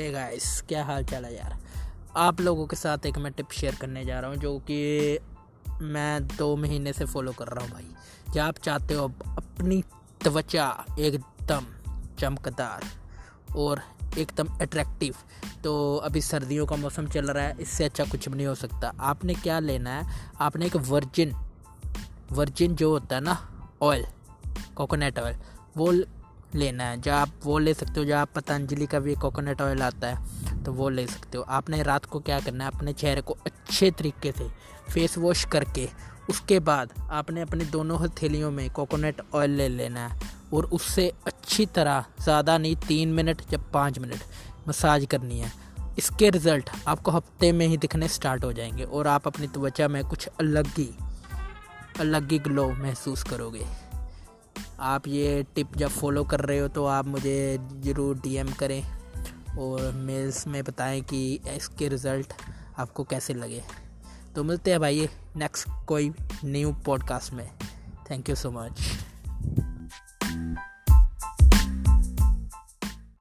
Hey guys क्या हाल चाल है यार? आप लोगों के साथ एक मैं टिप शेयर करने जा रहा हूँ, जो कि मैं दो महीने से फॉलो कर रहा हूँ भाई। क्या आप चाहते हो अपनी त्वचा एकदम चमकदार और एकदम अट्रैक्टिव तो अभी सर्दियों का मौसम चल रहा है, इससे अच्छा कुछ भी नहीं हो सकता। आपने क्या लेना है? आपने एक वर्जिन वर्जिन जो होता है ना ऑयल कोकोनट ऑयल वो लेना है। जो आप वो ले सकते हो जो आप पतंजलि का भी कोकोनट ऑयल आता है तो वो ले सकते हो। आपने रात को क्या करना है, अपने चेहरे को अच्छे तरीके से फेस वॉश करके, उसके बाद आपने अपनी दोनों हथेलियों में कोकोनट ऑयल ले लेना है और उससे अच्छी तरह, ज़्यादा नहीं, तीन मिनट या पाँच मिनट मसाज करनी है। इसके रिज़ल्ट आपको हफ़्ते में ही दिखने स्टार्ट हो जाएँगे और आप अपनी त्वचा में कुछ अलग ही अलग ही ग्लो महसूस करोगे। आप ये टिप जब फॉलो कर रहे हो तो आप मुझे ज़रूर डीएम करें और मेल्स में बताएँ कि इसके रिज़ल्ट आपको कैसे लगे। तो मिलते हैं भाई नेक्स्ट कोई न्यू पॉडकास्ट में। Thank you so much